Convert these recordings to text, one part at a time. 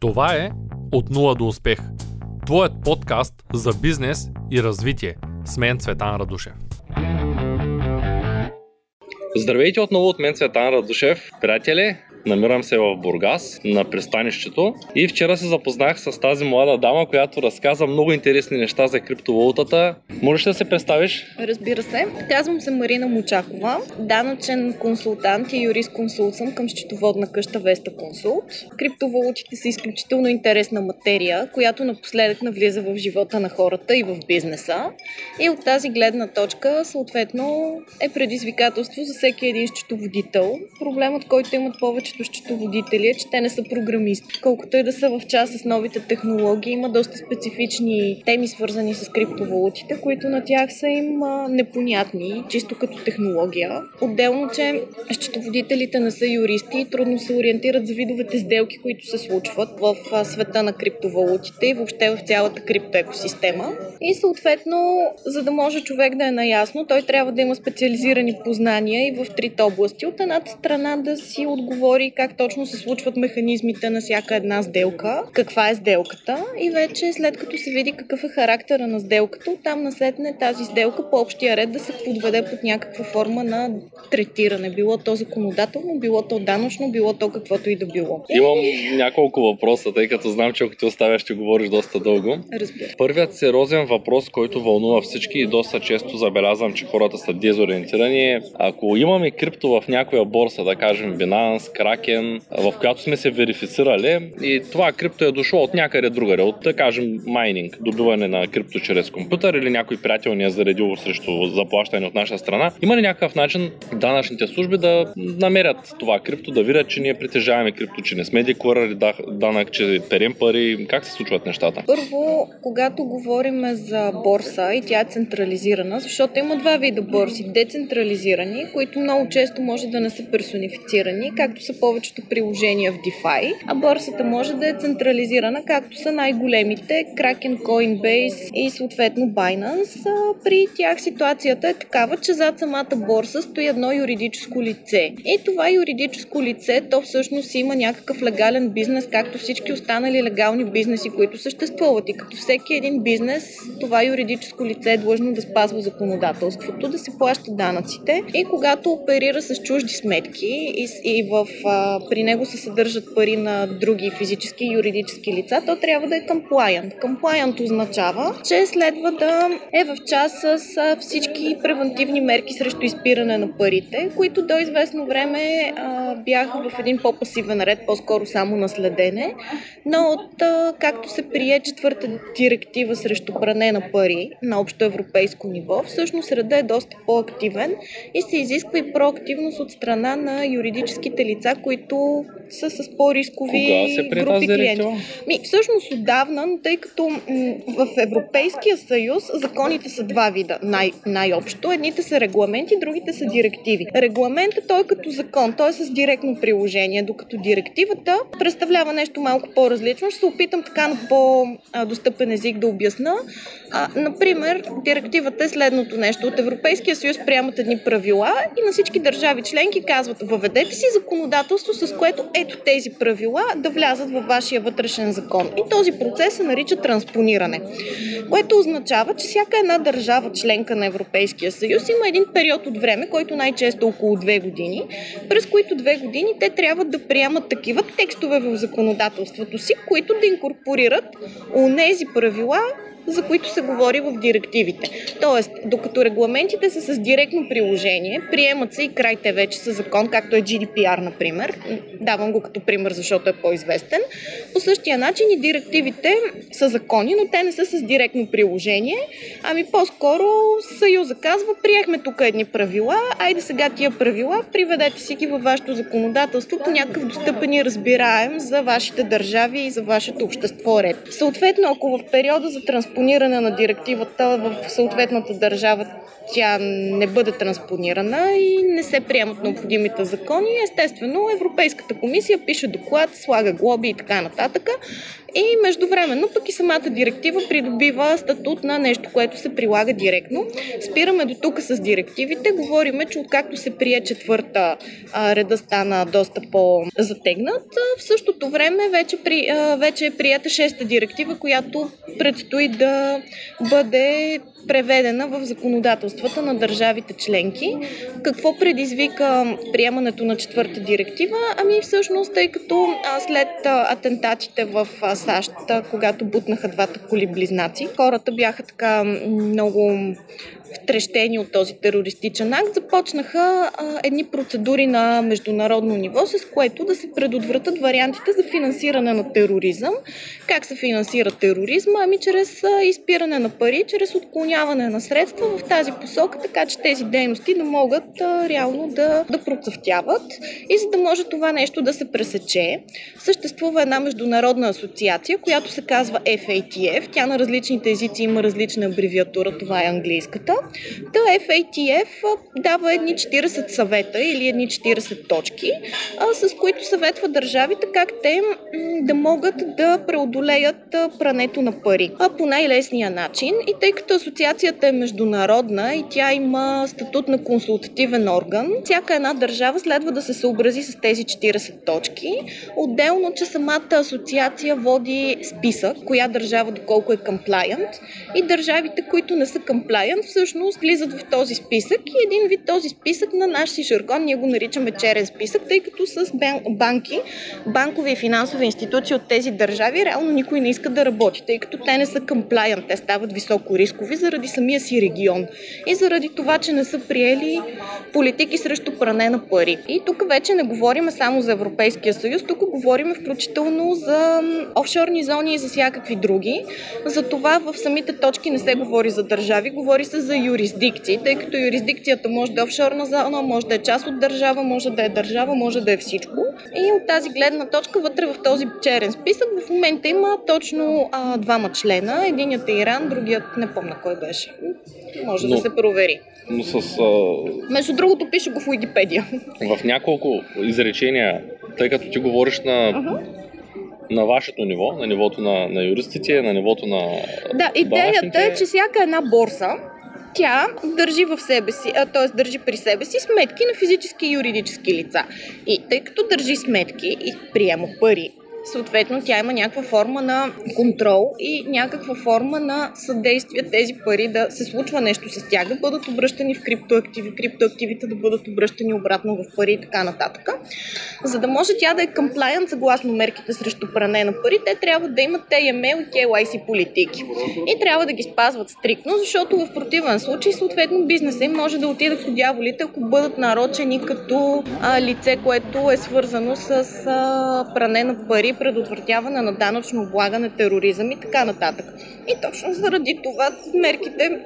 Това е От нула до успех. Твоят подкаст за бизнес и развитие. С мен Цветан Радушев. Здравейте отново от мен Цветан Радушев. Приятели, Намирам се в Бургас, на пристанището и вчера се запознах с тази млада дама, която разказа много интересни неща за криптовалутата. Можеш да се представиш? Разбира се. Казвам се Марина Мочакова, данъчен консултант и юрист консулт съм към счетоводна къща Веста Консулт. Криптовалутите са изключително интересна материя, която напоследък навлиза в живота на хората и в бизнеса. И от тази гледна точка, съответно, е предизвикателство за всеки един счетоводител. Проблемът, който имат повече повечето счетоводители е, че те не са програмисти. Колкото и да са в час с новите технологии, има доста специфични теми, свързани с криптовалутите, които на тях са им непонятни, чисто като технология. Отделно, че счетоводителите не са юристи и трудно се ориентират за видовете сделки, които се случват в света на криптовалутите и въобще в цялата криптоекосистема. И съответно, за да може човек да е наясно, той трябва да има специализирани познания и в трите области. От едната страна да си отговори говори как точно се случват механизмите на всяка една сделка, каква е сделката и вече след като се види какъв е характера на сделката, там насетне тази сделка по общия ред да се подведе под някаква форма на третиране. Било то законодателно, било то данъчно, било то каквото и да било. Имам няколко въпроса, тъй като знам, че ако ти оставяш, ще говориш доста дълго. Разбира. Първият сериозен въпрос, който вълнува всички и доста често забелязвам, че хората са дезориентирани е, ако имаме крипто в някоя борса, да кажем Binance, Kraken, в която сме се верифицирали и това крипто е дошло от някъде другаде, от да кажем майнинг, добиване на крипто чрез компютър или някой приятел ни е заредил срещу заплащане от наша страна. Има ли някакъв начин данъчните служби да намерят това крипто, да видят, че ние притежаваме крипто, че не сме декларирали данък, че перем пари? Как се случват нещата? Първо, когато говорим за борса и тя е централизирана, защото има два вида борси. Децентрализирани, които много често може да не са персонифицирани, както са повечето приложения в DeFi, а борсата може да е централизирана, както са най-големите Kraken, Coinbase и съответно Binance. При тях ситуацията е такава, че зад самата борса стои едно юридическо лице. И това юридическо лице, то всъщност има някакъв легален бизнес, както всички останали легални бизнеси, които съществуват. И като всеки един бизнес, това юридическо лице е длъжно да спазва законодателството, да се плаща данъците и когато оперира с чужди сметки и, и в при него се съдържат пари на други физически и юридически лица, то трябва да е compliant. Compliant означава, че следва да е в час с всички превентивни мерки срещу изпиране на парите, които до известно време а, бяха в един по-пасивен ред, по-скоро само на следене, но от а, както се прие четвърта директива срещу пране на пари на общо европейско ниво, всъщност реда е доста по-активен и се изисква и проактивност от страна на юридическите лица, които са с по-рискови групи клиенти. Ми, всъщност отдавна, но тъй като в Европейския съюз законите са два вида най- най-общо. Едните са регламенти, другите са директиви. Регламентът той е като закон, той е с директно приложение, докато директивата представлява нещо малко по-различно. Ще се опитам така на по-достъпен език да обясна. А, например, директивата е следното нещо. От Европейския съюз приемат едни правила и на всички държави членки казват въведете си законодателство, с което ето тези правила да влязат във вашия вътрешен закон. И този процес се нарича транспониране, което означава, че всяка една държава членка на Европейския съюз има един период от време, който най-често е около две години, през които две години те трябва да приемат такива текстове в законодателството си, които да инкорпорират онези правила, за които се говори в директивите. Тоест, докато регламентите са с директно приложение, приемат се и край те вече са закон, както е GDPR, например. Давам го като пример, защото е по-известен. По същия начин и директивите са закони, но те не са с директно приложение, ами по-скоро Съюза казва, приехме тук едни правила, айде сега тия правила, приведете си ги във вашето законодателство по някакъв достъпен и разбираем за вашите държави и за вашето общество ред. Съответно, ако в периода за транспорт транспониране на директивата в съответната държава тя не бъде транспонирана и не се приемат необходимите закони. Естествено, Европейската комисия пише доклад, слага глоби и така нататък. И междувременно пък и самата директива придобива статут на нещо, което се прилага директно. Спираме до тук с директивите. Говориме, че откакто се прие четвърта, реда стана доста по-затегнат. В същото време вече, при, вече е прията шеста директива, която предстои да бъде преведена в законодателствата на държавите членки. Какво предизвика приемането на четвърта директива? Ами всъщност, тъй като след атентатите в САЩ, когато бутнаха двата коли близнаци, хората бяха така много втрещени от този терористичен акт, започнаха а, едни процедури на международно ниво, с което да се предотвратят вариантите за финансиране на тероризъм. Как се финансира тероризма? Ами чрез а, изпиране на пари, чрез отклоняване на средства в тази посока, така че тези дейности да могат а, реално да, да процъфтяват. И за да може това нещо да се пресече, съществува една международна асоциация, която се казва FATF. Тя на различните езици има различна абревиатура, това е английската. Та FATF дава едни 40 съвета или едни 40 точки, с които съветва държавите как те да могат да преодолеят прането на пари по най-лесния начин. И тъй като асоциацията е международна и тя има статут на консултативен орган, всяка една държава следва да се съобрази с тези 40 точки. Отделно, че самата асоциация води списък, коя държава доколко е compliant и държавите, които не са compliant, всъщност влизат в този списък и един вид този списък на наш жаргон, ние го наричаме черен списък, тъй като с банки, банкови и финансови институции от тези държави реално никой не иска да работи, тъй като те не са compliant, те стават високо рискови заради самия си регион и заради това, че не са приели политики срещу пране на пари. И тук вече не говорим само за Европейския съюз, тук говорим включително за офшорни зони и за всякакви други. За това в самите точки не се говори за държави, говори се за юрисдикции, тъй като юрисдикцията може да е офшорна зона, може да е част от държава, може да е държава, може да е всичко. И от тази гледна точка вътре в този черен списък в момента има точно а, двама члена. Единият е Иран, другият не помня кой беше. Може но, да се провери. Но с... А... Между другото пише го в Уикипедия. В няколко изречения, тъй като ти говориш на uh-huh на вашето ниво, на нивото на, на юристите, на нивото на. Да, идеята е, че всяка една борса тя държи в себе си, т.е. държи при себе си сметки на физически и юридически лица. И тъй като държи сметки и приема пари съответно тя има някаква форма на контрол и някаква форма на съдействие тези пари да се случва нещо с тях, да бъдат обръщани в криптоактиви, криптоактивите да бъдат обръщани обратно в пари и така нататък. За да може тя да е compliant съгласно мерките срещу пране на пари, те трябва да имат TML и KYC политики. И трябва да ги спазват стриктно, защото в противен случай, съответно, бизнеса им може да отиде по дяволите, ако бъдат нарочени като а, лице, което е свързано с а, пране на пари предотвратяване на данъчно облагане, тероризъм и така нататък. И точно заради това мерките,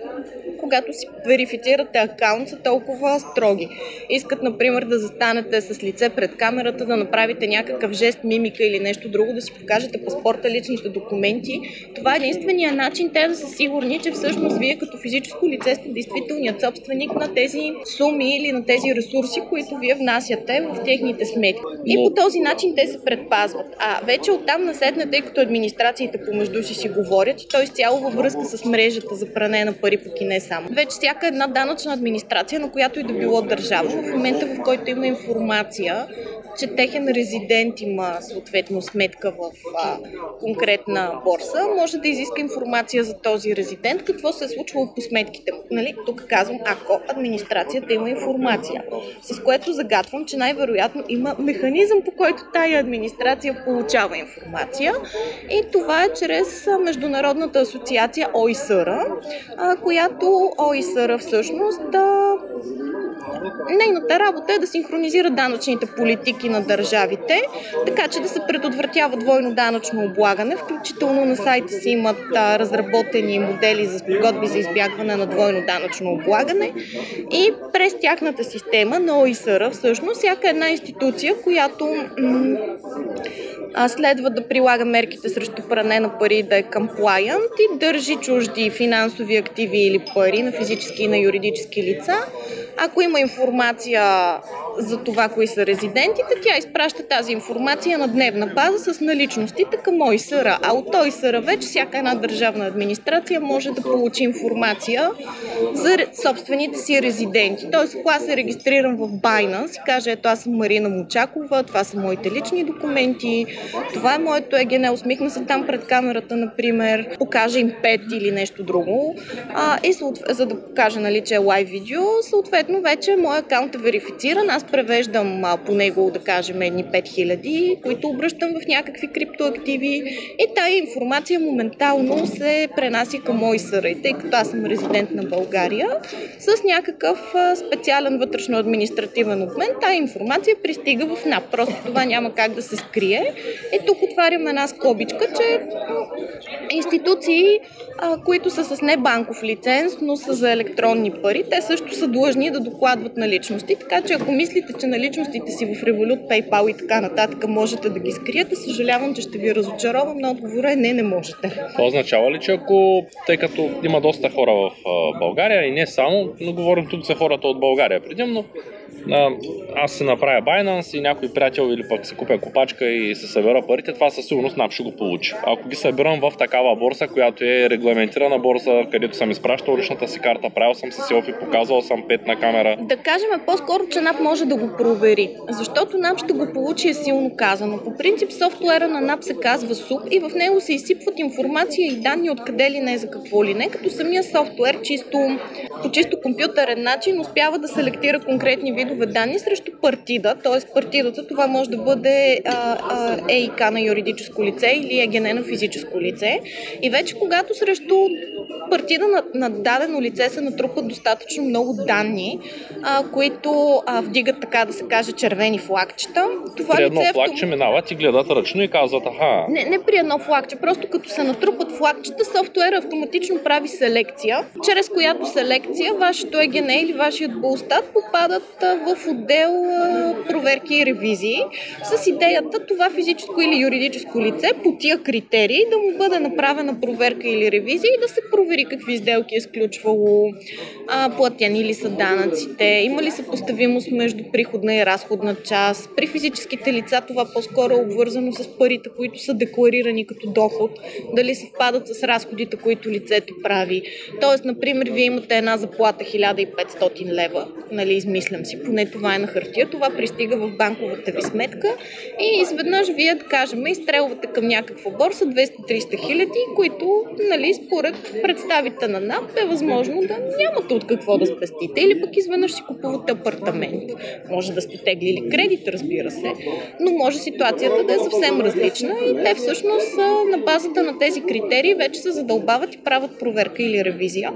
когато си верифицирате акаунт, са толкова строги. Искат, например, да застанете с лице пред камерата, да направите някакъв жест, мимика или нещо друго, да си покажете паспорта, личните документи. Това е единствения начин те да са сигурни, че всъщност вие като физическо лице сте действителният собственик на тези суми или на тези ресурси, които вие внасяте в техните сметки. И по този начин те се предпазват. А вече оттам наседне, тъй като администрациите помежду си си говорят и той изцяло във връзка с мрежата за пране на пари, пък и не само. Вече всяка една данъчна администрация, на която и да било държава, в момента в който има информация, че техен резидент има съответно сметка в а, конкретна борса, може да изиска информация за този резидент, какво се е случвало по сметките Нали? Тук казвам, ако администрацията има информация, с което загадвам, че най-вероятно има механизъм, по който тая администрация получава информация. И това е чрез Международната асоциация ОИСР, която ОИСР всъщност да нейната работа е да синхронизира данъчните политики на държавите, така че да се предотвратява двойно данъчно облагане. Включително на сайта си имат а, разработени модели за спогодби за избягване на двойно данъчно облагане и през тяхната система на ОИСР всъщност всяка една институция, която м- а, следва да прилага мерките срещу пране на пари да е compliant и държи чужди финансови активи или пари на физически и на юридически лица. Ако има информация за това, кои са резидентите, тя изпраща тази информация на дневна база с наличностите към ОИСР. А от ОИСР вече всяка една държавна администрация може да получи информация за собствените си резиденти. Тоест, ако аз се регистрирам в Binance и кажа, ето аз съм Марина Мочакова, това са моите лични документи, това е моето ЕГН, усмихна се там пред камерата, например, покажа им пет или нещо друго, а, и за да покажа, нали, че е лайв видео, съответно вече моят акаунт е верифициран, аз превеждам а, по него, да кажем, едни 5000, които обръщам в някакви криптоактиви и тая информация моментално се пренася към мой сърай, тъй като аз съм резидент на България, с някакъв специален вътрешно-административен обмен, тая информация пристига в НАП. Просто това няма как да се скрие. И тук отварям една скобичка, че институции, които са с небанков лиценз, но са за електронни пари, те също са длъжни да докладват наличности. Така че ако мислите, че наличностите си в Revolut, PayPal и така нататък можете да ги скриете, съжалявам, че ще ви разочаровам, но отговора е не, не можете. Това означава ли, че ако, тъй като има доста хора в България и не само, но говорим тук за хората от България предимно, аз се направя Binance и някой приятел или пък се купя копачка и се събера парите, това със сигурност НАП ще го получи. Ако ги събирам в такава борса, която е регламентирана борса, където съм изпращал личната си карта, правил съм се селфи, показвал съм пет на камера. Да кажем по-скоро, че НАП може да го провери, защото НАП ще го получи е силно казано. По принцип софтуера на НАП се казва СУП и в него се изсипват информация и данни откъде ли не, за какво ли не, като самия софтуер чисто, по чисто компютърен начин успява да селектира конкретни видове видове данни срещу партида, т.е. партидата това може да бъде а, а, ЕИК на юридическо лице или ЕГН на физическо лице. И вече когато срещу партида на, на дадено лице се натрупат достатъчно много данни, а, които а, вдигат, така да се каже, червени флагчета. Това при едно лице флагче авто... минават и гледат ръчно и казват, аха. Не, не при едно флагче, просто като се натрупат флагчета, софтуера автоматично прави селекция, чрез която селекция вашето ЕГН или вашият Булстат попадат в отдел проверки и ревизии с идеята това физическо или юридическо лице по тия критерии да му бъде направена проверка или ревизия и да се провери какви сделки е сключвало, а, платени ли са данъците, има ли съпоставимост между приходна и разходна част. При физическите лица това по-скоро е обвързано с парите, които са декларирани като доход, дали съвпадат с разходите, които лицето прави. Тоест, например, вие имате една заплата 1500 лева, нали, измислям си, поне това е на хартия, това пристига в банковата ви сметка и изведнъж вие, да кажем, изстрелвате към някаква борса 200-300 хиляди, които, нали, според представите на НАП е възможно да нямате от какво да спестите или пък изведнъж си купувате апартамент. Може да сте теглили кредит, разбира се, но може ситуацията да е съвсем различна и те всъщност на базата на тези критерии вече се задълбават и правят проверка или ревизия.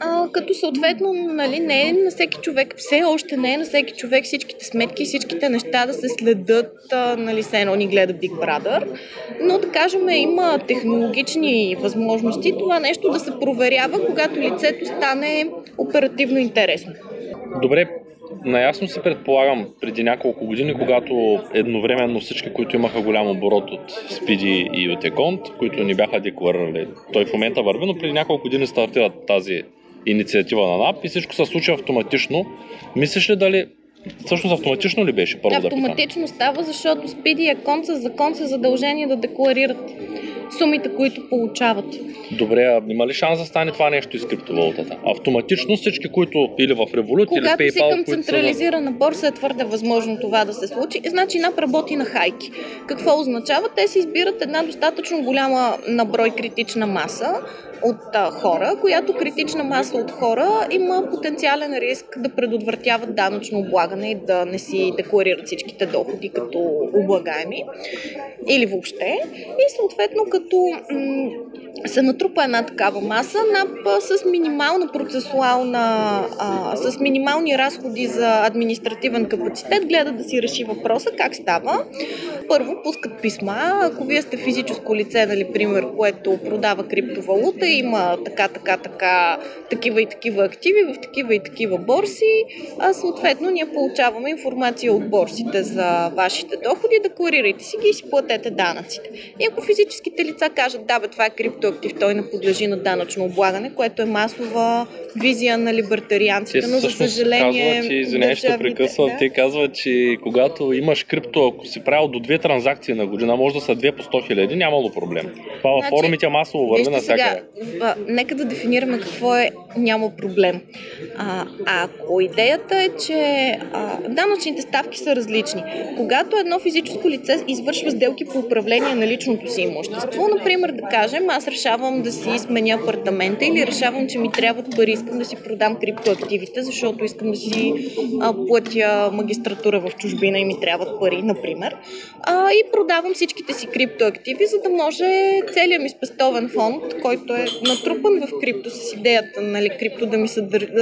А, като съответно, нали, не е на всеки човек все още не е на всеки човек всичките сметки всичките неща да се следят, нали, се едно ни гледа Big Brother. Но да кажем, има технологични възможности това нещо да се проверява, когато лицето стане оперативно интересно. Добре, Наясно си предполагам преди няколко години, когато едновременно всички, които имаха голям оборот от Speedy и от Еконт, които ни бяха декларирали, той в момента върви, но преди няколко години стартират тази инициатива на НАП и всичко се случва автоматично. Мислиш ли дали Всъщност автоматично ли беше първо Автоматично да става, защото Speedy и Акон са закон са задължени да декларират сумите, които получават. Добре, а има ли шанс да стане това нещо и с криптовалутата? Автоматично всички, които или в Revolut, Когато или PayPal... Си към централизирана са... борса е твърде възможно това да се случи. Значи НАП работи на хайки. Какво означава? Те си избират една достатъчно голяма наброй критична маса, от а, хора, която критична маса от хора има потенциален риск да предотвратяват данъчно облагане и да не си декларират всичките доходи като облагаеми или въобще. И съответно, като м- се натрупа една такава маса, НАП с минимална процесуална, а, с минимални разходи за административен капацитет гледа да си реши въпроса как става. Първо пускат писма, ако вие сте физическо лице, нали, пример, което продава криптовалута, има така, така, така, такива и такива активи в такива и такива борси, а съответно ние получаваме информация от борсите за вашите доходи, декларирайте си ги и си платете данъците. И ако физическите лица кажат, да, бе, това е криптоактив, той не подлежи на данъчно облагане, което е масова визия на либертарианците, но за съжаление... Казва, че, извиняй, ще прекъсвам, да? те казват, че когато имаш крипто, ако си правил до две транзакции на година, може да са две по 100 хиляди, нямало проблем. Това във значи, форумите масово върви на всяка. Нека да дефинираме какво е няма проблем. А, ако идеята е, че а, данъчните ставки са различни, когато едно физическо лице извършва сделки по управление на личното си имущество, например, да кажем, аз решавам да си сменя апартамента или решавам, че ми трябват пари, искам да си продам криптоактивите, защото искам да си а, платя магистратура в чужбина и ми трябват пари, например. А, и продавам всичките си криптоактиви, за да може целият ми спестовен фонд, който е натрупан в крипто с идеята, нали, крипто да ми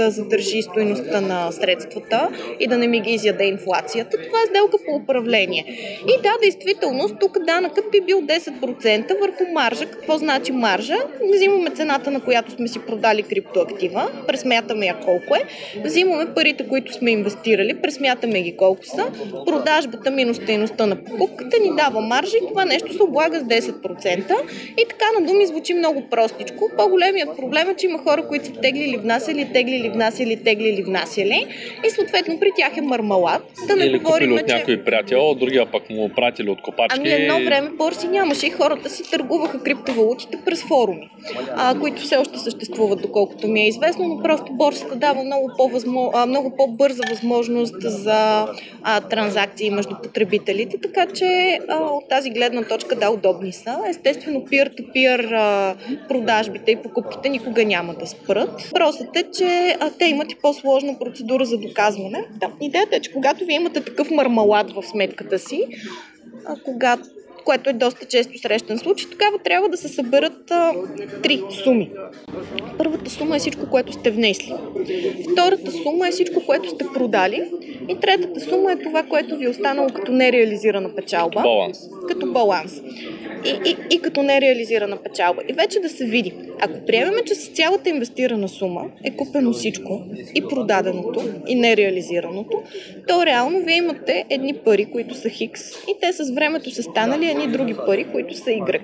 задържи стоеността на средствата и да не ми ги изяде инфлацията, това е сделка по управление. И да, действително, тук данъкът би бил 10% върху маржа. Какво значи маржа? Взимаме цената, на която сме си продали криптоактива, пресмятаме я колко е, взимаме парите, които сме инвестирали, пресмятаме ги колко са, продажбата минус стейността на покупката ни дава маржа и това нещо се облага с 10%. И така на думи звучи много простичко. По-големият проблем е, че има хора, които са теглили, внасяли, теглили, внасяли, теглили, внасяли и съответно при тях е мармалат. Да не Или говорим, от че... някой приятел, другия пък му пратили от копачки. Ами едно време борси нямаше и хората си търгуваха криптовалутите през форуми, а, които все още съществуват, доколкото ми е известно, но просто борсата дава много, по-възмо... а, много по-бърза възможност за а, транзакции между потребителите, така че а, от тази гледна точка да, удобни са. Естествено, peer-to-peer а, продажбите и покупките никога няма да спрат. Въпросът е, че а, те имат и по-сложна процедура за доказване. Да, идеята е, че когато вие имате такъв мармалат в сметката си, а, когато което е доста често срещан случай, тогава трябва да се съберат а, три суми. Първата сума е всичко, което сте внесли. Втората сума е всичко, което сте продали. И третата сума е това, което ви е останало като нереализирана печалба. Баланс. Като баланс и, и, и като нереализирана печалба. И вече да се види. Ако приемеме, че с цялата инвестирана сума е купено всичко, и продаденото, и нереализираното, то реално вие имате едни пари, които са хикс, и те с времето са станали едни други пари, които са Y.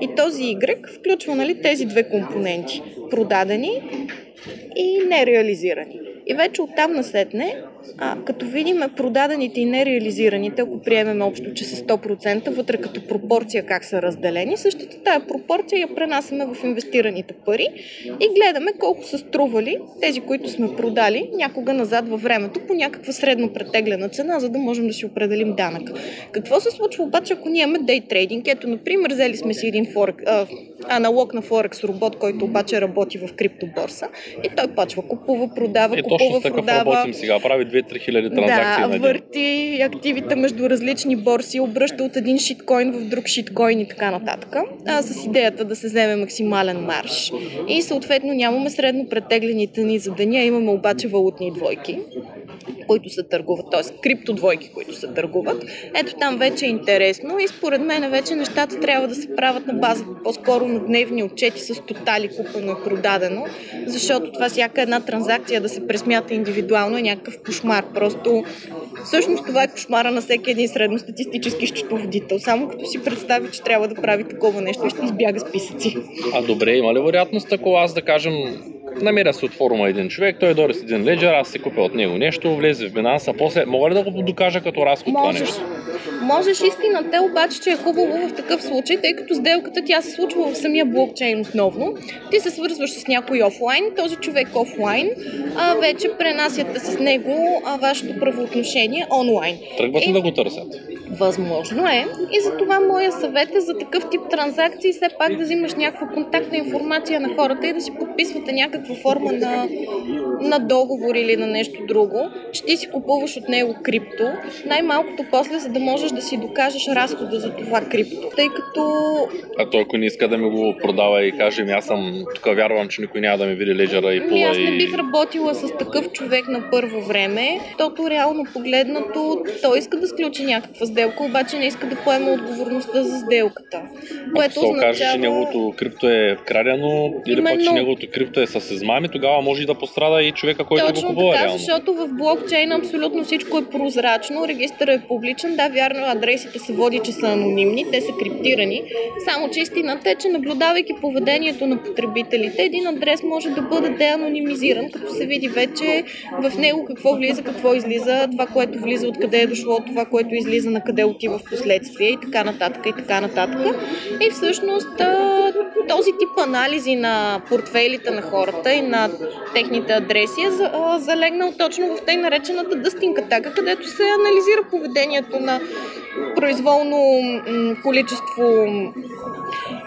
И този Y включва нали, тези две компоненти. Продадени и нереализирани. И вече оттам насетне а, като видим продадените и нереализираните, ако приемем общо, че са 100%, вътре като пропорция как са разделени, същата тая пропорция я пренасяме в инвестираните пари и гледаме колко са стрували тези, които сме продали някога назад във времето по някаква средно претеглена цена, за да можем да си определим данък. Какво се случва обаче, ако ние имаме трейдинг? Ето, например, взели сме си един форек, а, аналог на Форекс робот, който обаче работи в криптоборса и той почва купува, продава, е, купува, точно продава. работим сега, прави 2-3 хиляди транзакции да, на върти активите между различни борси, обръща от един шиткоин в друг шиткоин и така нататък, а, с идеята да се вземе максимален марш. И съответно нямаме средно претеглените ни за деня, имаме обаче валутни двойки които се търгуват, т.е. криптодвойки, които се търгуват. Ето там вече е интересно и според мен вече нещата трябва да се правят на база по-скоро на дневни отчети с тотали купено и продадено, защото това всяка една транзакция да се пресмята индивидуално е някакъв кошмар. Просто всъщност това е кошмара на всеки един средностатистически счетоводител. Само като си представи, че трябва да прави такова нещо и ще избяга списъци. А добре, има ли вероятност, ако аз да кажем намеря се от форума един човек, той дори с един леджер, аз си купя от него нещо, влезе в Binance, а после мога ли да го докажа като разход това нещо? Можеш истината, обаче, че е хубаво в такъв случай, тъй като сделката тя се случва в самия блокчейн основно. Ти се свързваш с някой офлайн, този човек офлайн, а вече пренасяте с него а, вашето правоотношение онлайн. Тръгват ли да го търсят? Възможно е. И за това моя съвет е за такъв тип транзакции все пак да взимаш някаква контактна информация на хората и да си подписвате някаква форма на, на договор или на нещо друго, че ти си купуваш от него крипто, най-малкото после, за да можеш да си докажеш разхода за това крипто. Тъй като... А той ако не иска да ми го продава и каже ми аз съм тук вярвам, че никой няма да ми види леджера и Ами пула аз не бих работила с такъв човек на първо време, защото реално погледнато той иска да сключи някаква сделка, обаче не иска да поема отговорността за сделката. Ако Което се окаже, че означава... неговото крипто е крадено или пък, че Именно. неговото крипто е с измами, тогава може и да пострада и човека, който го Точно купува така, реално. защото в блокчейна абсолютно всичко е прозрачно, регистърът е публичен, да, вярно, адресите се води, че са анонимни, те са криптирани, само че истината е, че наблюдавайки поведението на потребителите, един адрес може да бъде деанонимизиран, като се види вече в него какво влиза, какво излиза, това, което влиза, откъде е дошло, това, което излиза, на къде отива в последствие и така нататък и така нататък. И всъщност този тип анализи на портфейлите на хората и на техните адреси е залегнал точно в тъй наречената дъстинг атака, където се анализира поведението на произволно количество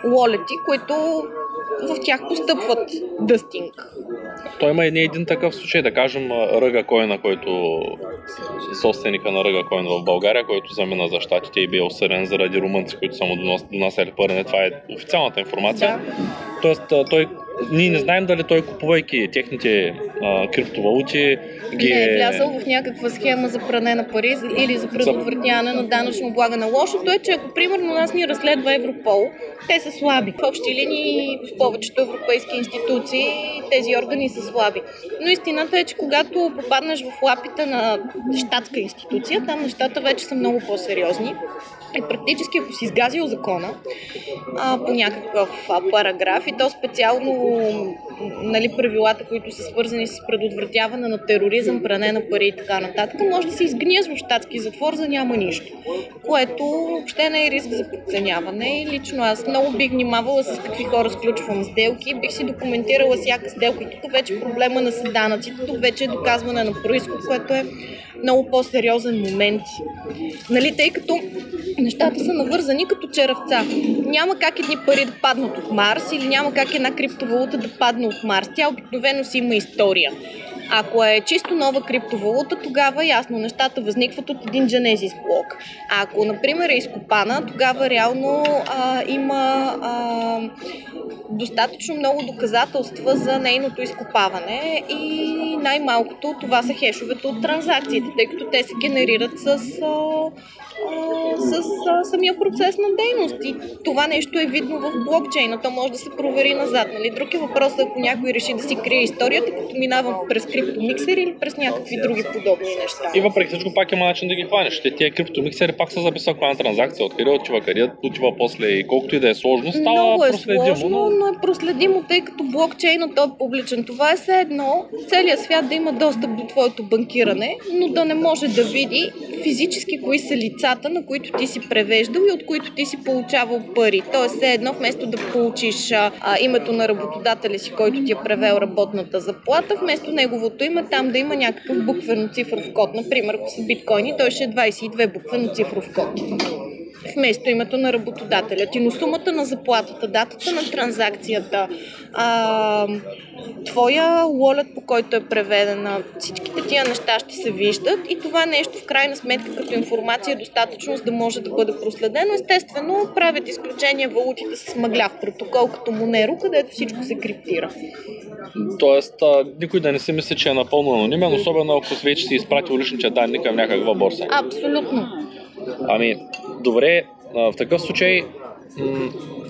уолети, които в тях постъпват дъстинг. Той има и не един такъв случай, да кажем Ръга Койна, който собственика на Ръга в България, който замина за щатите и бе осъден заради румънци, които са му донасяли пари. Не, Това е официалната информация. Да. Тоест, той, ние не знаем дали той купувайки техните а, криптовалути ги Не е влязъл в някаква схема за пране на пари или за предотвратяване на данъчно облагане. Лошото е, че ако примерно нас ни разследва Европол, те са слаби. В общи линии в повечето европейски институции тези органи са слаби. Но истината е, че когато попаднеш в лапите на щатска институция, там нещата вече са много по-сериозни. И практически, ако си изгазил закона а, по някакъв а, параграф и то специално нали, правилата, които са свързани с предотвратяване на тероризъм, пране на пари и така нататък, може да се изгниеш в щатски затвор за няма нищо. Което въобще не е риск за подценяване. И лично аз много бих внимавала с какви хора сключвам сделки, бих си документирала всяка сделка. И тук вече проблема не са данъците, тук вече е доказване на происход, което е много по-сериозен момент. Нали, тъй като нещата са навързани като черевца. Няма как едни пари да паднат от Марс или няма как една криптовалута да падне от Марс. Тя обикновено си има история. Ако е чисто нова криптовалута, тогава ясно, нещата възникват от един Genesis блок. А ако, например, е изкопана, тогава реално а, има а, достатъчно много доказателства за нейното изкопаване и най-малкото това са хешовете от транзакциите, тъй като те се генерират с, а, с а, самия процес на дейност. И това нещо е видно в блокчейна, то може да се провери назад. Нали? Друг е въпросът, ако някой реши да си крие историята, като минава през криптомиксер или през някакви други подобни неща. И въпреки всичко пак има начин да ги хванеш. Те тия криптомиксери пак са записали каква транзакция, откъде отива, къде отива после и колкото и да е сложно, става Много е проследимо. сложно, но- е проследимо, тъй като блокчейнът е публичен. Това е все едно целият свят да има достъп до твоето банкиране, но да не може да види физически кои са лицата, на които ти си превеждал и от които ти си получавал пари. Тоест, все едно вместо да получиш а, името на работодателя си, който ти е превел работната заплата, вместо неговото име там да има някакъв буквено-цифров код. Например, ако са биткоини, той ще е 22 буквено-цифров код вместо името на работодателя ти, но сумата на заплатата, датата на транзакцията, а, твоя wallet, по който е преведена, всичките тия неща ще се виждат и това нещо в крайна сметка като информация е достатъчно, за да може да бъде проследено. Естествено, правят изключения валутите с мъгляв протокол като Monero, където всичко се криптира. Тоест, а, никой да не си мисли, че е напълно анонимен, особено ако вече си изпратил личните данни към някаква борса. Абсолютно. Ами, добре, в такъв случай,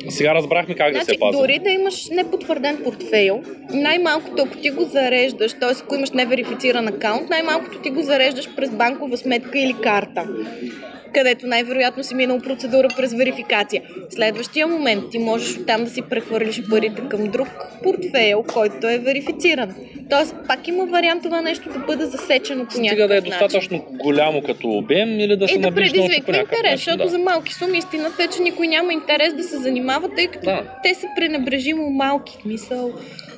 сега разбрахме как да Значи, се пази. дори да имаш непотвърден портфейл, най-малкото ако ти го зареждаш, т.е. ако имаш неверифициран акаунт, най-малкото ти го зареждаш през банкова сметка или карта където най-вероятно си минал процедура през верификация. В следващия момент ти можеш оттам да си прехвърлиш парите към друг портфейл, който е верифициран. Тоест, пак има вариант това нещо да бъде засечено по някакъв Стига да е начин. достатъчно голямо като обем или да се И да предизвиква интерес, начин. защото Да. за малки суми истината е, че никой няма интерес да се занимава, тъй като Да. те са пренебрежимо малки. Мисъл,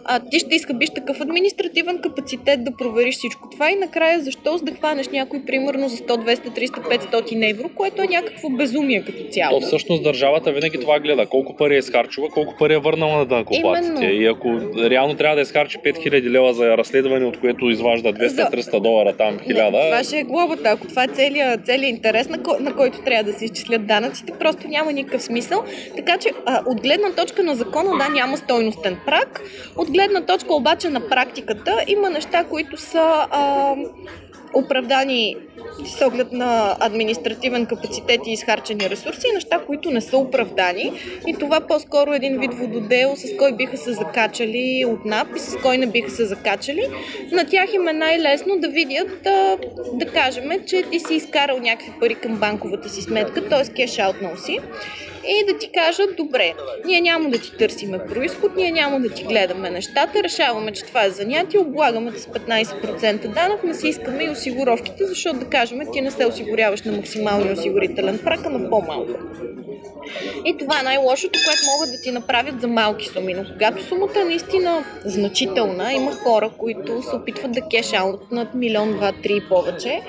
а, ти ще изхъбиш такъв административен капацитет да провериш всичко това и накрая защо за да хванеш някой примерно за 100, 200, 300, 500 евро, което е някакво безумие като цяло. То всъщност държавата винаги това гледа. Колко пари е изхарчила, колко пари е върнала на данъкоплатците. И ако реално трябва да изхарчи 5000 лева за разследване, от което изважда 200-300 долара, там 1000. Не, това ще е глобата. Ако това е целият, целият интерес, на, ко- на който трябва да се изчислят данъците, просто няма никакъв смисъл. Така че а, от гледна точка на закона, да, няма стойностен прак. От гледна точка обаче на практиката има неща, които са а, оправдани с оглед на административен капацитет и изхарчени ресурси и неща, които не са оправдани. И това по-скоро е един вид вододел, с кой биха се закачали от НАП и с кой не биха се закачали. На тях им е най-лесно да видят, да, да кажем, че ти си изкарал някакви пари към банковата си сметка, т.е. кеш аутнал си и да ти кажат, добре, ние няма да ти търсиме происход, ние няма да ти гледаме нещата, решаваме, че това е занятие, облагаме с 15% данък, не си искаме и осигуровките, защото да кажем, ти не се осигуряваш на максималния осигурителен прак, а на по-малко. И това е най-лошото, което могат да ти направят за малки суми. Но когато сумата е наистина значителна, има хора, които се опитват да кешаут над милион, два, три и повече.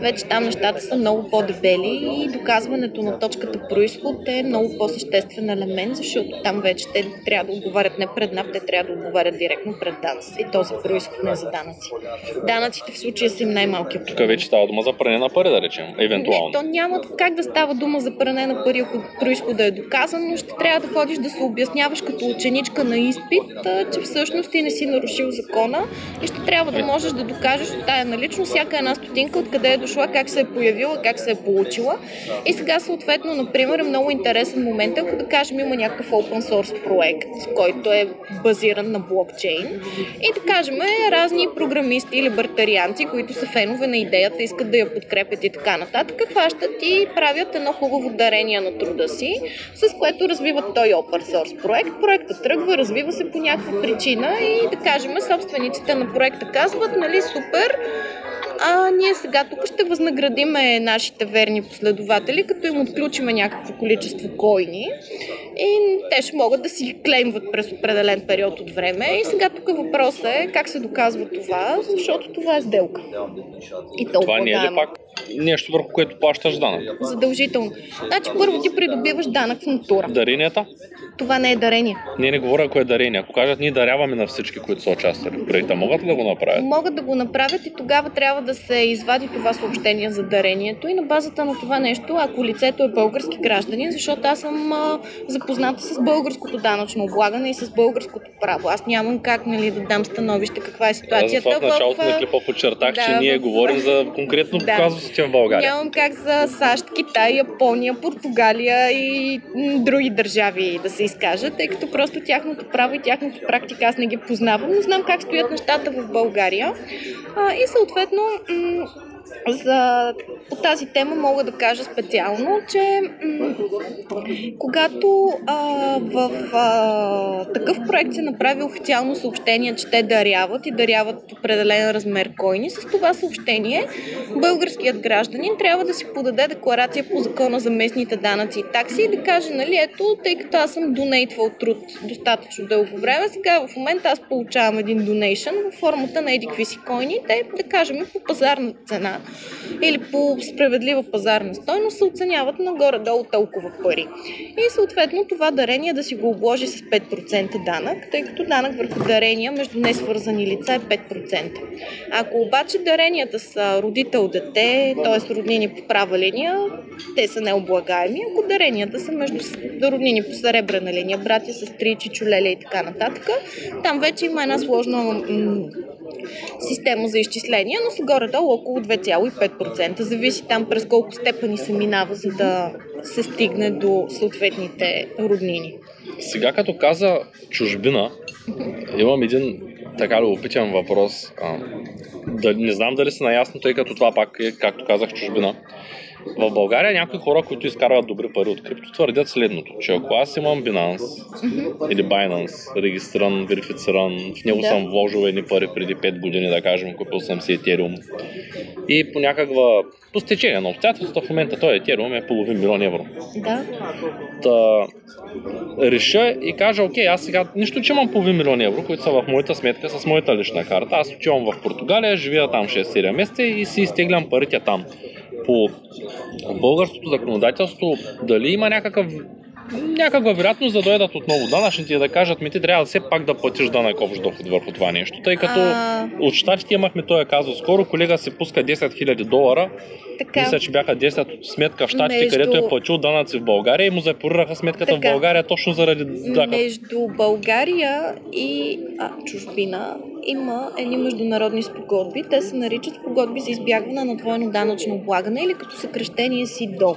Вече там нещата са много по-дебели и доказването на точката происход е много по-съществен елемент, защото там вече те трябва да отговарят не пред НАП, те трябва да отговарят директно пред данъци. И този происход не за данъци. Данъците в случая са им най-малки. Тук вече става дума за пране на пари, да речем, евентуално. Не, то няма как да става дума за пране на пари, ако происхода е доказан, но ще трябва да ходиш да се обясняваш като ученичка на изпит, че всъщност ти не си нарушил закона и ще трябва да можеш да докажеш от тая наличност всяка една стотинка, откъде е дошла, как се е появила, как се е получила. И сега съответно, например, е много интересен момент, ако да кажем има някакъв open source проект, който е базиран на блокчейн и да кажем разни програмисти или бартарианци, които са фенове на идеята, искат да я подкрепят и така нататък, хващат и правят едно хубаво дарение на труда си, с което развиват той open source проект. Проектът тръгва, развива се по някаква причина и да кажем, собствениците на проекта казват, нали, супер, а ние сега тук ще възнаградиме нашите верни последователи, като им отключиме някакво количество койни и те ще могат да си клеймват през определен период от време. И сега тук въпросът е как се доказва това, защото това е сделка. И това не е ли пак нещо върху което плащаш данък? Задължително. Значи първо ти придобиваш данък в натура. Даренията? Това не е дарение. Не, не говоря ако е дарение. Ако кажат, ние даряваме на всички, които са участвали в проекта, могат ли да го направят? Могат да го направят и тогава трябва да се извади това съобщение за дарението и на базата на това нещо, ако лицето е български гражданин, защото аз съм а, запозната с българското данъчно облагане и с българското право. Аз нямам как нали, да дам становище каква е ситуацията. Да, в началото на клипа подчертах, да, че ние в... говорим за конкретно да. В България. Нямам как за САЩ, Китай, Япония, Португалия и други държави да се изкажат, тъй като просто тяхното право и тяхната практика аз не ги познавам, но знам как стоят нещата в България. А, и съответно за, по тази тема мога да кажа специално, че м- когато а, в а, такъв проект се направи официално съобщение, че те даряват и даряват определен размер койни, с това съобщение българският гражданин трябва да си подаде декларация по закона за местните данъци и такси и да каже, нали, ето, тъй като аз съм донейтвал труд достатъчно дълго време, сега в момента аз получавам един донейшън в формата на едикви си койни, те, да кажем, по пазарна цена или по справедлива пазарна стойност се оценяват на горе-долу толкова пари. И съответно това дарение да си го обложи с 5% данък, тъй като данък върху дарения между несвързани лица е 5%. Ако обаче даренията са родител-дете, т.е. роднини по права линия, те са необлагаеми. Ако даренията са между роднини по сребрена линия, братя, сестри, чичолеля и така нататък, там вече има една сложна м- система за изчисление, но са горе-долу около 2,5%. Зависи там през колко степени се минава, за да се стигне до съответните роднини. Сега като каза чужбина, имам един така любопитен въпрос. А, да, не знам дали си наясно, тъй като това пак е, както казах, чужбина. В България някои хора, които изкарват добри пари от крипто, твърдят следното, че ако аз имам Binance или Binance, регистриран, верифициран, в него Да. съм вложил едни пари преди 5 години, да кажем, купил съм си Ethereum. И по някаква, по стечение на обстоятелствата, в момента той Ethereum е половин милион евро. Да. Та, реша и кажа, окей, аз сега, нищо, че имам половин милион евро, които са в моята сметка с моята лична карта. Аз отивам в Португалия, живея там 6-7 месеца и си изтеглям парите там. По българското законодателство, дали има някакъв някаква вероятност да дойдат отново данъчните и да кажат, ми ти трябва все пак да платиш данък общ доход върху това нещо. Тъй като А, от щатите имахме този казус. Скоро колега си пуска 10 000 долара така. мисля, че бяха 10 от сметка в Штатите, Между- където е платил данъци в България и му запорираха сметката в Така. България точно заради данъка. Между България и а, чужбина има едни международни спогодби. Те се наричат спогодби за избягване на двойно данъчно облагане или като съкрещение СИДО.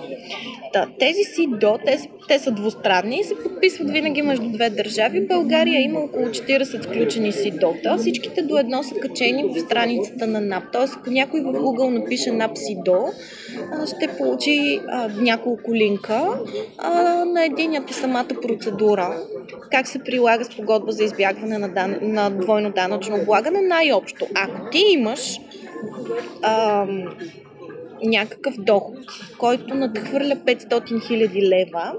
Та, тези СИДО, те, те са двустранни и се подписват винаги между две държави. В България има около 40 сключени СИДО-та. Всичките до едно са качени в страницата на НАП. Тоест, ако някой в Google напише НАП СИДО, ще получи а, няколко линка. А, на единият самата процедура, как се прилага спогодба за избягване на, дан... на двойно данъчно облагане, най-общо. Ако ти имаш ам, някакъв доход, който надхвърля 500 000 лева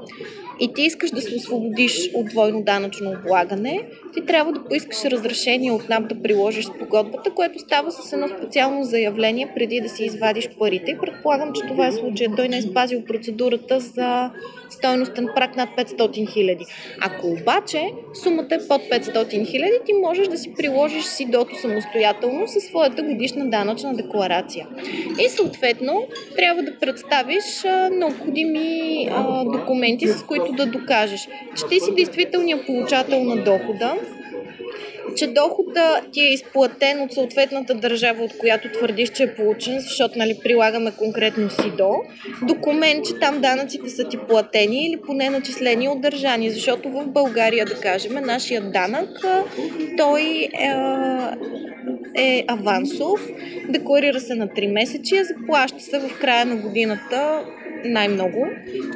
и ти искаш да се освободиш от двойно данъчно облагане, ти трябва да поискаш разрешение от НАП да приложиш спогодбата, което става с едно специално заявление преди да си извадиш парите. Предполагам, че това е случай. Той не е спазил процедурата за стойностен прак над 500 хиляди. Ако обаче сумата е под 500 хиляди, ти можеш да си приложиш СИДОто самостоятелно със своята годишна данъчна декларация. И съответно трябва да представиш необходими документи, с които да докажеш, че ти си действителният получател на дохода, че дохода ти е изплатен от съответната държава, от която твърдиш, че е получен, защото нали, прилагаме конкретно СИДО, документ, че там данъците са ти платени или поне начислени от държани, защото в България, да кажем, нашия данък, той е, е авансов, декларира се на 3 месечия, заплаща се в края на годината най-много.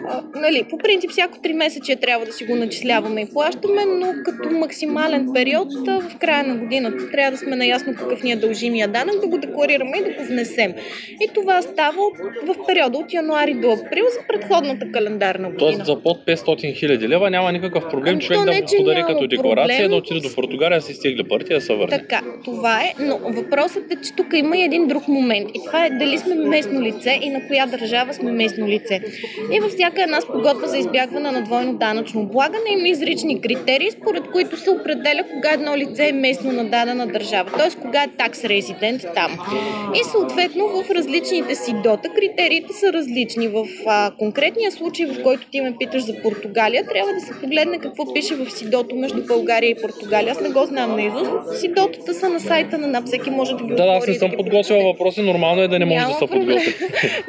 А, нали, по принцип, всяко 3 месече трябва да си го начисляваме и плащаме, но като максимален период в края на годината трябва да сме наясно какъв ни е дължимия данък, да го декларираме и да го внесем. И това става в периода от януари до април за предходната календарна година. Тоест за под 500 хиляди лева няма никакъв проблем Ами, човек то да не, го няма като декларация, проблем. да отиде до Португалия, да си стигли парите и да се върне. Така, това е, но въпросът е, че тук има и един друг момент. И това е дали сме местно лице и на коя държава сме местно лице. И във всяка една спогодба за избягване на двойно данъчно облагане има изрични критерии, според които се определя кога едно лице е местно на дадена държава, т.е. кога е такс резидент там. И съответно в различните си дота критериите са различни. В а, конкретния случай, в който ти ме питаш за Португалия, трябва да се погледне какво пише в Сидото между България и Португалия. Аз не го знам наизуст. Сидотата са на сайта на НАП, всеки може да ги Да, да, аз не съм ги подготвил прочете. въпроси, нормално е да не може да се подготви.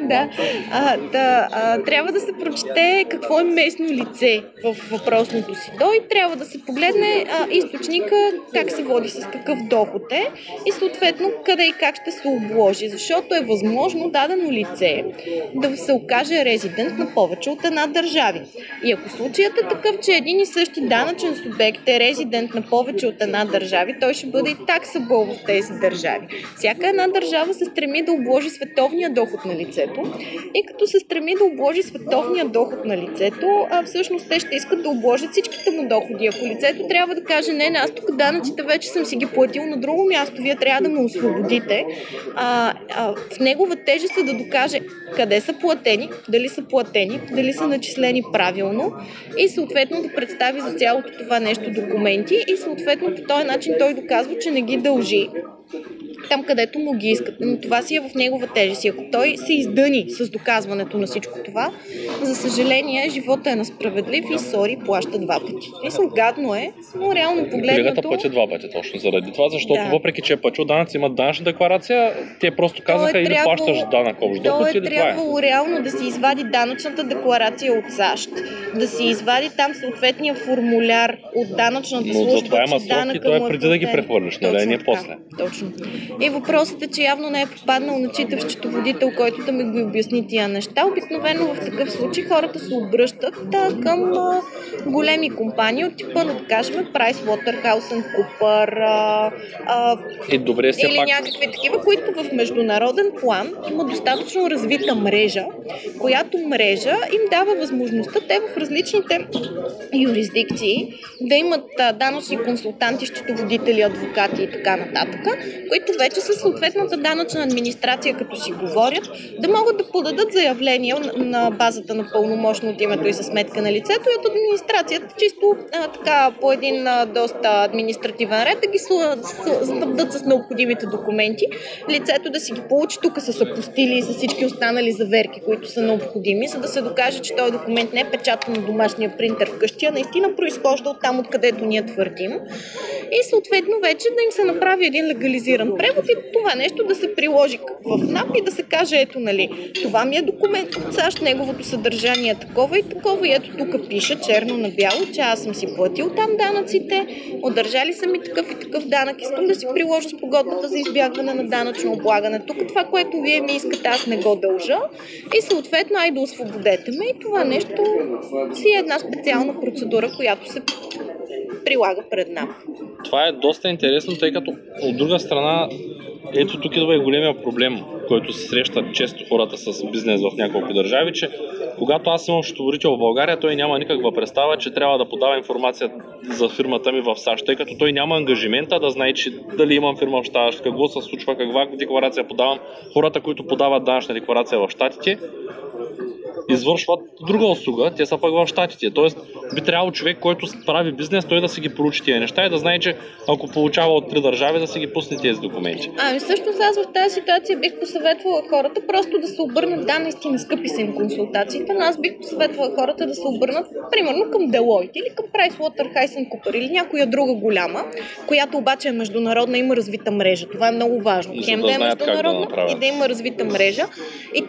да, а, да а, трябва да се прочете какво е местно лице в въпросното си до и трябва да се погледне а, източника, как се води, с какъв доход е и съответно къде и как ще се обложи, защото е възможно дадено лице да се окаже резидент на повече от една държави. И ако случаят е такъв, че един и същи данъчен субект е резидент на повече от една държави, той ще бъде и таксабъл в тези държави. Всяка една държава се стреми да обложи световния доход на лицето и като се стреми да обложи световния доход на лицето, а всъщност те ще искат да обложат всичките му доходи. Ако лицето трябва да каже, не, не, аз тук данъците вече съм си ги платил на друго място, вие трябва да ме освободите, а, а, в негова тежест е да докаже къде са платени, дали са платени, дали са начислени правилно и съответно да представи за цялото това нещо документи и съответно по този начин той доказва, че не ги дължи там където му ги искат. Но това си е в негова тежест. И ако той се издъни с доказването на всичко това, за съжаление, живота е несправедлив и сори плаща два пъти. Мисля, гадно е, но реално Колегата погледнато... плати два пъти точно заради това, защото Да. въпреки, че е платил данъци, имат данъчна декларация, те просто казаха Той е или трябвало- плащаш данък общ То доход е е. трябвало реално да си извади данъчната декларация от САЩ, да си извади там съответния формуляр от данъчната Но служба, за това има че срок и данъка то е му преди да ги прехвърлиш, нали, не после. Точно. И въпросът е, че явно не е попаднал на читав счетоводител, който да ми го обясни тия неща. Обикновено в такъв случай хората се обръщат да, към а, големи компании от типа, да кажем, PricewaterhouseCoopers а, а, И добре или пак... някакви такива, които в международен план има достатъчно развита мрежа, която мрежа им дава възможността те в различните юрисдикции да имат а, данъчни консултанти, счетоводители, адвокати и така нататък, които вече със съответната данъчна администрация, като си говорят, да могат да подадат заявление на- базата на пълномощно от името и със сметка на лицето и от администрацията чисто а, така по един а, доста административен ред да ги снабдат с необходимите документи, лицето да си ги получи тук с апостили и с всички останали заверки, които са необходими, за да се докаже, че този документ не е печатан на домашния принтер вкъщи, а наистина произхожда от там, откъдето ние твърдим. И съответно вече да им се направи един легализиран превод и това нещо да се приложи в НАП и да се каже, ето нали, това ми е документ от САЩ, неговото съдържание е такова и такова и ето тук пише черно на бяло, че аз съм си платил там данъците, удържали са ми такъв и такъв данък, искам да си приложа с погодбата за избягване на данъчно облагане. Тук това, което вие ми искате, аз не го дължа и съответно айде освободете ме и това нещо си е една специална процедура, която се прилага пред НАП. Това е доста интересно, тъй като от друга страна, ето тук идва и големия проблем, който се срещат често хората с бизнес в няколко държави, че когато аз имам счетоводител в България, той няма никаква представа, че трябва да подава информация за фирмата ми в САЩ, тъй като той няма ангажимента да знае, че дали имам фирма в САЩ, какво се случва, каква декларация подавам. Хората, които подават данъчна декларация в Штатите, извършват друга услуга, те са пък в Штатите. Тоест, би трябвало човек, който прави бизнес, той да си ги поручи тия неща и да знае, че ако получава от три държави, да си ги пусне тези документи. Ами всъщност аз в тази ситуация бих посъветвала хората просто да се обърнат, да, наистина скъпи са им консултациите, но аз бих посъветвала хората да се обърнат примерно към Deloitte или към PricewaterhouseCoopers или някоя друга голяма, която обаче е международна, има развита мрежа. Това е много важно. Хем да да е да международна и да има развита мрежа. И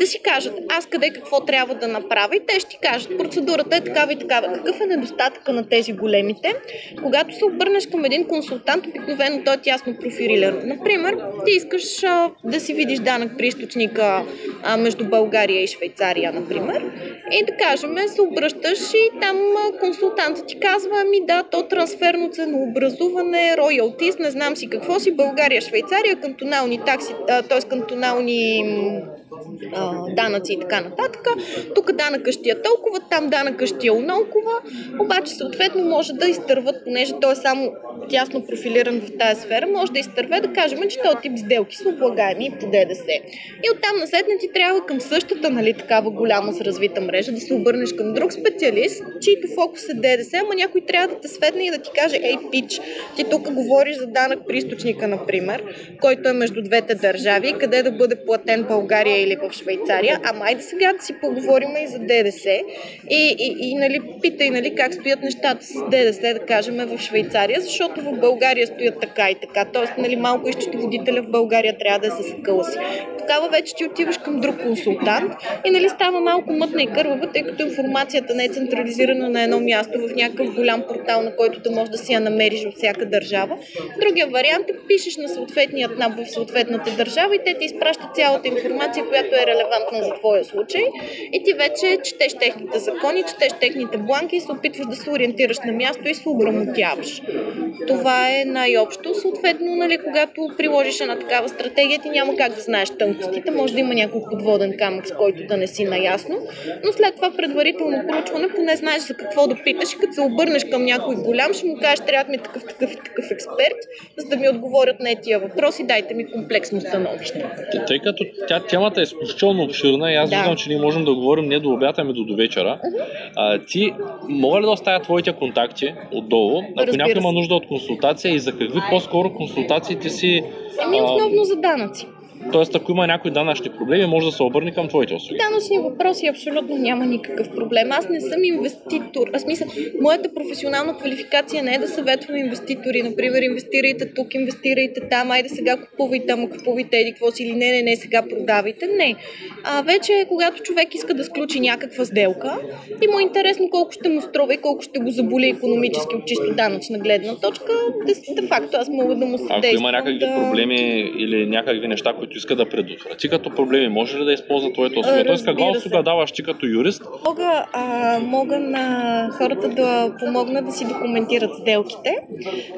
да си кажат аз къде какво трябва да направя и те ще ти кажат процедурата е такава и такава. Какъв е недостатъка на тези големите? Когато се обърнеш към един консултант, обикновено той е тясно профилиран. Например, ти искаш а, да си видиш данък при източника а, между България и Швейцария, например, и да кажем, се обръщаш и там консултантът ти казва, ами да, то трансферно ценообразуване, роялтис, не знам си какво си, България, Швейцария, кантонални такси, т.е. кантонални а, данъци и така нататък. Тук данъка ще е толкова, там данъка ще е онолкова, обаче съответно може да изтърват, понеже той е само тясно профилиран в тази сфера, може да изтърве да кажем, че този тип сделки са облагаеми по ДДС. И оттам насетне ти трябва към същата, нали, такава голяма с развита мрежа да се обърнеш към друг специалист, чийто фокус е ДДС, ама някой трябва да те светне и да ти каже, ей, пич, ти тук говориш за данък при източника, например, който е между двете държави, къде да бъде платен България или в Швейцария, ама айде сега да си поговорим и за ДДС и, и, и нали, питай нали, как стоят нещата с ДДС, да кажем, в Швейцария, защото в България стоят така и така. Тоест, нали, малко изчетоводителя в България трябва да е с акъла си. Тогава вече ти отиваш към друг консултант и нали, става малко мътна и кървава, тъй като информацията не е централизирана на едно място в някакъв голям портал, на който да можеш да си я намериш от всяка държава. Другия вариант е пишеш на съответния НАП в съответната държава и те ти изпращат цялата информация, която е релевантна за твоя случай и ти вече четеш техните закони, четеш техните бланки и се опитваш да се ориентираш на място и се ограмотяваш. Това е най-общо. Съответно, нали, когато приложиш една такава стратегия, ти няма как да знаеш тънкостите. Може да има някой подводен камък, с който да не си наясно, но след това предварително проучване поне знаеш за какво да питаш и като се обърнеш към някой голям, ще му кажеш, трябва ми такъв, такъв и такъв експерт, за да ми отговорят на тия въпроси, дайте ми комплексно становище. Тъй като тя, темата е изключително обширна и аз Да. виждам, че ние можем да говорим не до обята, ами до, до вечера. А, ти мога ли да оставя твоите контакти отдолу, ако Разбира някой има нужда от консултация и за какви по-скоро консултации ти си Еми, а, основно за данъци. Тоест, ако има някои данъчни проблеми, може да се обърне към твоите услуги. Данъчни въпроси абсолютно няма никакъв проблем. Аз не съм инвеститор. Аз мисля, моята професионална квалификация не е да съветвам инвеститори. Например, инвестирайте тук, инвестирайте там, айде сега купувайте там, купувайте еди какво си или не, не, не, сега продавайте. Не. А вече, когато човек иска да сключи някаква сделка и му е интересно колко ще му струва и колко ще го заболи економически от чисто данъчна гледна точка, де, де факто аз мога да му съдействам. Ако има някакви да... проблеми или някакви неща, които иска да предотврати като проблеми, може ли да използва твоето услуга? Тоест, каква услуга даваш ти като юрист? Мога, а, мога на хората да помогна да си документират сделките,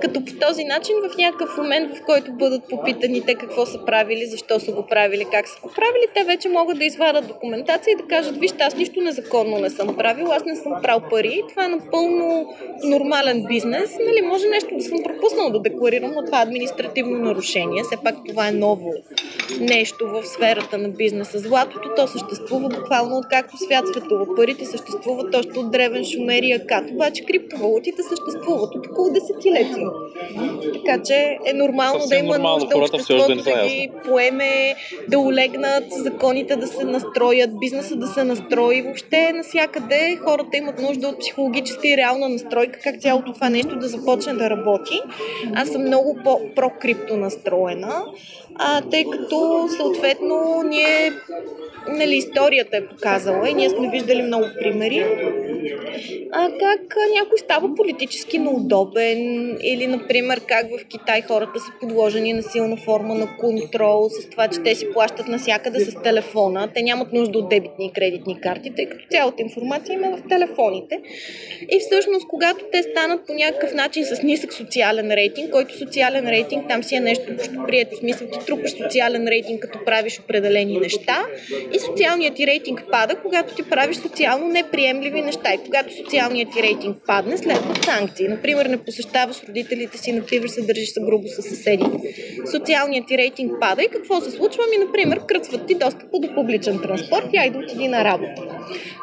като по този начин в някакъв момент, в който бъдат попитани те какво са правили, защо са го правили, как са го правили, те вече могат да извадат документация и да кажат, вижте, аз нищо незаконно не съм правил, аз не съм прал пари, това е напълно нормален бизнес, нали, може нещо да съм пропуснал да декларирам, но това е административно нарушение, все пак това е ново нещо в сферата на бизнеса. Златото то съществува буквално откакто свят светува. Парите съществуват още от древен шумер и акад. Обаче криптовалутите съществуват от около десетилетия. Така че е нормално Съвсем да има нормално, нужда обществото са да ги поеме, да олегнат, законите да се настроят, бизнеса да се настрои. Въобще навсякъде хората имат нужда от психологическа и реална настройка, как цялото това нещо да започне да работи. Аз съм много по-прокрипто настроена а, тъй като съответно ние, нали, историята е показала и ние сме виждали много примери, а, как някой става политически неудобен или, например, как в Китай хората са подложени на силна форма на контрол с това, че те си плащат насякъде с телефона. Те нямат нужда от дебитни и кредитни карти, тъй като цялата информация има в телефоните. И всъщност, когато те станат по някакъв начин с нисък социален рейтинг, който социален рейтинг там си е нещо прието, в смисъл ти трупаш социален рейтинг, като правиш определени неща и социалният ти рейтинг пада, когато ти правиш социално неприемливи неща. И когато социалният ти рейтинг падне, следват санкции. Например, не посещаваш родителите си, например, се държиш се грубо с съседите. Социалният ти рейтинг пада и какво се случва? Ми, например, кръцват ти достъпа до публичен транспорт и айде отиди на работа.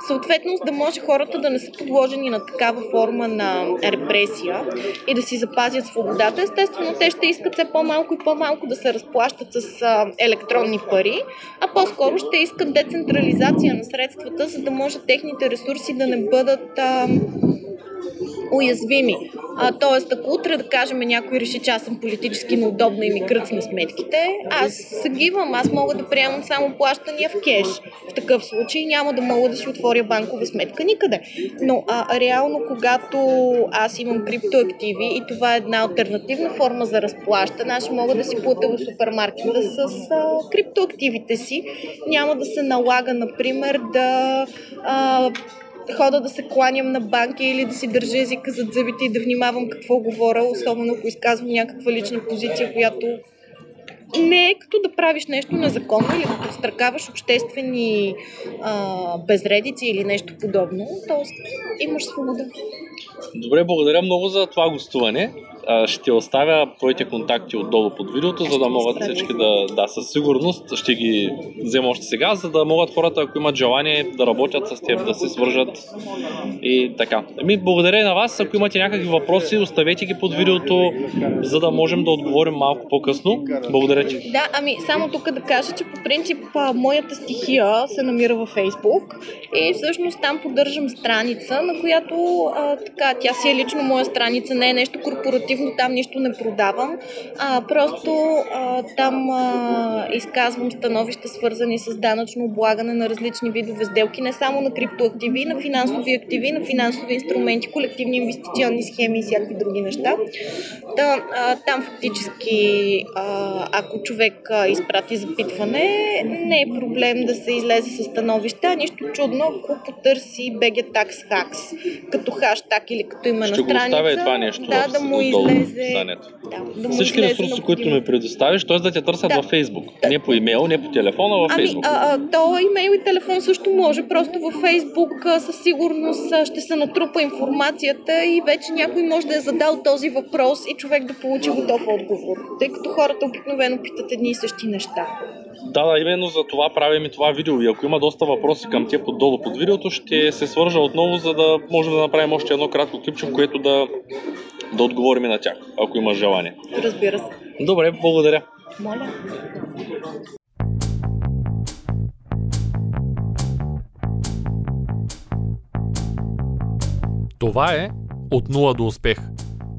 Съответно, да може хората да не са подложени на такава форма на репресия и да си запазят свободата, естествено, те ще искат все по-малко и по-малко да се разплащат с електронни пари, а по-скоро ще искат децентрализация на средствата, за да може техните ресурси да не бъдат а, уязвими. А, тоест, ако утре, да кажем, някой реши, че аз съм политически неудобна и ми кръцне сметките, аз се гивам, аз мога да приемам само плащания в кеш. В такъв случай няма да мога да си отворя банкова сметка никъде. Но а, реално, когато аз имам криптоактиви и това е една альтернативна форма за разплащане, аз мога да си платя в супермаркета с а, криптоактивите си. Няма да се налага, например, да а, хода да се кланям на банки или да си държа езика зад зъбите и да внимавам какво говоря, особено ако изказвам някаква лична позиция, която не е като да правиш нещо незаконно или да подстракаваш обществени а, безредици или нещо подобно. Тоест, имаш свобода. Добре, благодаря много за това гостуване ще оставя твоите контакти отдолу под видеото, за да могат всички да, да, със сигурност ще ги взема още сега, за да могат хората, ако имат желание да работят с теб, да се свържат и така. Ами, благодаря на вас. Ако имате някакви въпроси, оставете ги под видеото, за да можем да отговорим малко по-късно. Благодаря ти. Да, ами само тук да кажа, че по принцип моята стихия се намира във Фейсбук и всъщност там поддържам страница, на която а, така, тя си е лично моя страница, не е нещо корпоративно активно там нищо не продавам. А, просто а, там а, изказвам становища, свързани с данъчно облагане на различни видове сделки, не само на криптоактиви, на финансови активи, на финансови инструменти, колективни инвестиционни схеми и всякакви други неща. Да, а, там фактически, а, ако човек а, изпрати запитване, не е проблем да се излезе с становища. Нищо чудно, ако потърси BG Tax Hacks като хаштаг или като име на страница. Ще това нещо да, да му излезе... Да, да Всички ресурси, които ми предоставиш, т.е. да те търсят да. във Фейсбук. Да. Не по имейл, не по телефона, а във ами, Фейсбук. А, а, то имейл и телефон също може. Просто във Фейсбук със сигурност ще се натрупа информацията и вече някой може да е задал този въпрос и човек да получи готов отговор. Тъй като хората обикновено питат едни и същи неща. Да, да, именно за това правим и това видео. И ако има доста въпроси към те поддолу под видеото, ще се свържа отново, за да можем да направим още едно кратко клипче, в което да, да отговорим на тях, ако имаш желание. Разбира се. Добре, благодаря. Моля. Това е От нула до успех.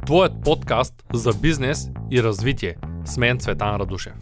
Твоят подкаст за бизнес и развитие. С мен Цветан Радушев.